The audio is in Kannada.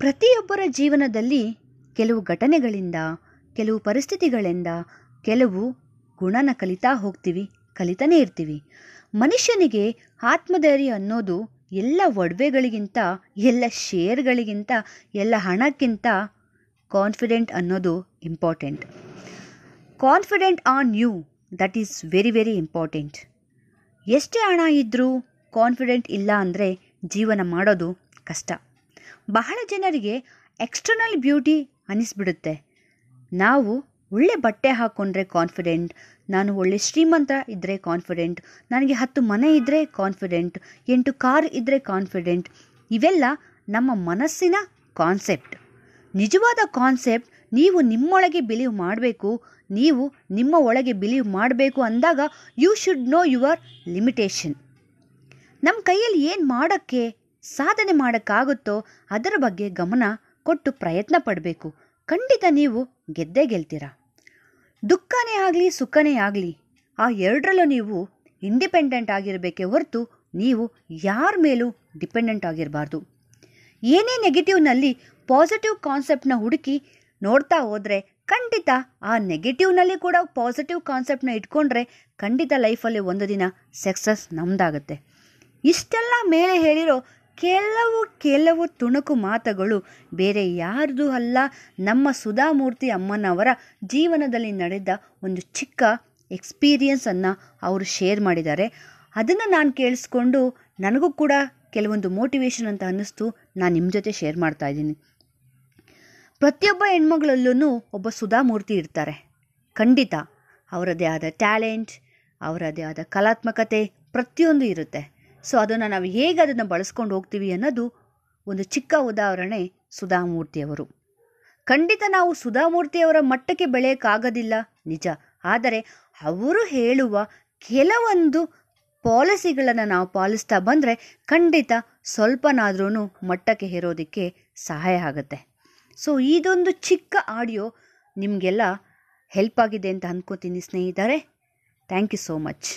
ಪ್ರತಿಯೊಬ್ಬರ ಜೀವನದಲ್ಲಿ ಕೆಲವು ಘಟನೆಗಳಿಂದ, ಕೆಲವು ಪರಿಸ್ಥಿತಿಗಳಿಂದ ಕೆಲವು ಗುಣನ ಕಲಿತಾ ಹೋಗ್ತೀವಿ, ಕಲಿತಾನೇ ಇರ್ತೀವಿ. ಮನುಷ್ಯನಿಗೆ ಆತ್ಮಧೈರ್ಯ ಅನ್ನೋದು ಎಲ್ಲ ಒಡವೆಗಳಿಗಿಂತ, ಎಲ್ಲ ಶೇರ್ಗಳಿಗಿಂತ ಎಲ್ಲ ಹಣಕ್ಕಿಂತ ಕಾನ್ಫಿಡೆಂಟ್ ಅನ್ನೋದು important confident on you that is very very important ಎಷ್ಟೇ ಹಣ ಇದ್ದರೂ ಕಾನ್ಫಿಡೆಂಟ್ ಇಲ್ಲ ಅಂದರೆ ಜೀವನ ಮಾಡೋದು ಕಷ್ಟ. ಬಹಳ ಜನರಿಗೆ ಎಕ್ಸ್ಟರ್ನಲ್ ಬ್ಯೂಟಿ ಅನ್ನಿಸ್ಬಿಡುತ್ತೆ ನಾವು ಒಳ್ಳೆ ಬಟ್ಟೆ ಹಾಕ್ಕೊಂಡ್ರೆ ಕಾನ್ಫಿಡೆಂಟ್ ನಾನು ಒಳ್ಳೆ ಶ್ರೀಮಂತ ಇದ್ದರೆ ಕಾನ್ಫಿಡೆಂಟ್ ನನಗೆ ಹತ್ತು ಮನೆ ಇದ್ದರೆ ಕಾನ್ಫಿಡೆಂಟ್ ಎಂಟು ಕಾರ್ ಇದ್ದರೆ ಕಾನ್ಫಿಡೆಂಟ್ ಇವೆಲ್ಲ ನಮ್ಮ ಮನಸ್ಸಿನ ಕಾನ್ಸೆಪ್ಟ್ ನಿಜವಾದ ಕಾನ್ಸೆಪ್ಟ್ ನೀವು ನಿಮ್ಮೊಳಗೆ ಬಿಲೀವ್ ಮಾಡಬೇಕು, ನೀವು ನಿಮ್ಮ ಒಳಗೆ ಬಿಲೀವ್ ಮಾಡಬೇಕು ಅಂದಾಗ you should know your limitation ನಮ್ಮ ಕೈಯಲ್ಲಿ ಏನು ಮಾಡೋಕ್ಕೆ? ಸಾಧನೆ ಮಾಡೋಕ್ಕಾಗುತ್ತೋ ಅದರ ಬಗ್ಗೆ ಗಮನ ಕೊಟ್ಟು ಪ್ರಯತ್ನ ಪಡಬೇಕು. ಖಂಡಿತ ನೀವು ಗೆದ್ದೇ ಗೆಲ್ತೀರ? ದುಃಖನೇ ಆಗಲಿ, ಸುಖನೇ ಆಗಲಿ, ಆ ಎರಡರಲ್ಲೂ ನೀವು ಇಂಡಿಪೆಂಡೆಂಟ್ ಆಗಿರಬೇಕೇ ಹೊರತು ನೀವು ಯಾರ ಮೇಲೂ ಡಿಪೆಂಡೆಂಟ್ ಆಗಿರಬಾರ್ದು. ಏನೇ ನೆಗೆಟಿವ್ನಲ್ಲಿ ಪಾಸಿಟಿವ್ ಕಾನ್ಸೆಪ್ಟ್ನ ಹುಡುಕಿ ನೋಡ್ತಾ ಹೋದರೆ ಖಂಡಿತ ಆ ನೆಗೆಟಿವ್ನಲ್ಲಿ ಕೂಡ ಪಾಸಿಟಿವ್ ಕಾನ್ಸೆಪ್ಟ್ನ ಇಟ್ಕೊಂಡ್ರೆ ಖಂಡಿತ ಲೈಫಲ್ಲಿ ಒಂದು ದಿನ ಸಕ್ಸಸ್ ನಮ್ದಾಗುತ್ತೆ. ಇಷ್ಟೆಲ್ಲ ಮೇಲೆ ಹೇಳಿರೋ ಕೆಲವು ಕೆಲವು ತುಣುಕು ಮಾತುಗಳು ಬೇರೆ ಯಾರ್ದು ಅಲ್ಲ. ನಮ್ಮ ಸುಧಾಮೂರ್ತಿ ಅಮ್ಮನವರ ಜೀವನದಲ್ಲಿ ನಡೆದ ಒಂದು ಚಿಕ್ಕ ಎಕ್ಸ್ಪೀರಿಯನ್ಸನ್ನು ಅವರು ಶೇರ್ ಮಾಡಿದ್ದಾರೆ. ಅದನ್ನು ನಾನು ಕೇಳಿಸ್ಕೊಂಡು ನನಗೂ ಕೂಡ ಕೆಲವೊಂದು ಮೋಟಿವೇಶನ್ ಅಂತ ಅನ್ನಿಸ್ತು. ನಾನು ನಿಮ್ಮ ಜೊತೆ ಶೇರ್ ಮಾಡ್ತಾ ಇದ್ದೀನಿ. ಪ್ರತಿಯೊಬ್ಬ ಹೆಣ್ಮಗಳಲ್ಲೂ ಒಬ್ಬ ಸುಧಾಮೂರ್ತಿ ಇರ್ತಾರೆ. ಖಂಡಿತ. ಅವರದೇ ಆದ ಟ್ಯಾಲೆಂಟ್ ಅವರದೇ ಆದ ಕಲಾತ್ಮಕತೆ ಪ್ರತಿಯೊಂದು ಇರುತ್ತೆ. ಸೊ ಅದನ್ನು ನಾವು ಹೇಗೆ ಅದನ್ನು ಬಳಸ್ಕೊಂಡು ಹೋಗ್ತೀವಿ ಅನ್ನೋದು ಒಂದು ಚಿಕ್ಕ ಉದಾಹರಣೆ ಸುಧಾಮೂರ್ತಿಯವರು. ಖಂಡಿತ ನಾವು ಸುಧಾಮೂರ್ತಿಯವರ ಮಟ್ಟಕ್ಕೆ ಬೆಳೆಯೋಕ್ಕಾಗೋದಿಲ್ಲ, ನಿಜ. ಆದರೆ ಅವರು ಹೇಳುವ ಕೆಲವೊಂದು ಪಾಲಿಸಿಗಳನ್ನು ನಾವು ಪಾಲಿಸ್ತಾ ಬಂದರೆ ಖಂಡಿತ ಸ್ವಲ್ಪನಾದ್ರೂ ಮಟ್ಟಕ್ಕೆ ಹೇರೋದಕ್ಕೆ ಸಹಾಯ ಆಗುತ್ತೆ. ಸೊ ಇದೊಂದು ಚಿಕ್ಕ ಆಡಿಯೋ ನಿಮಗೆಲ್ಲ ಹೆಲ್ಪ್ ಆಗಿದೆ ಅಂತ ಅಂದ್ಕೋತೀನಿ ಸ್ನೇಹಿತರೆ. Thank you so much.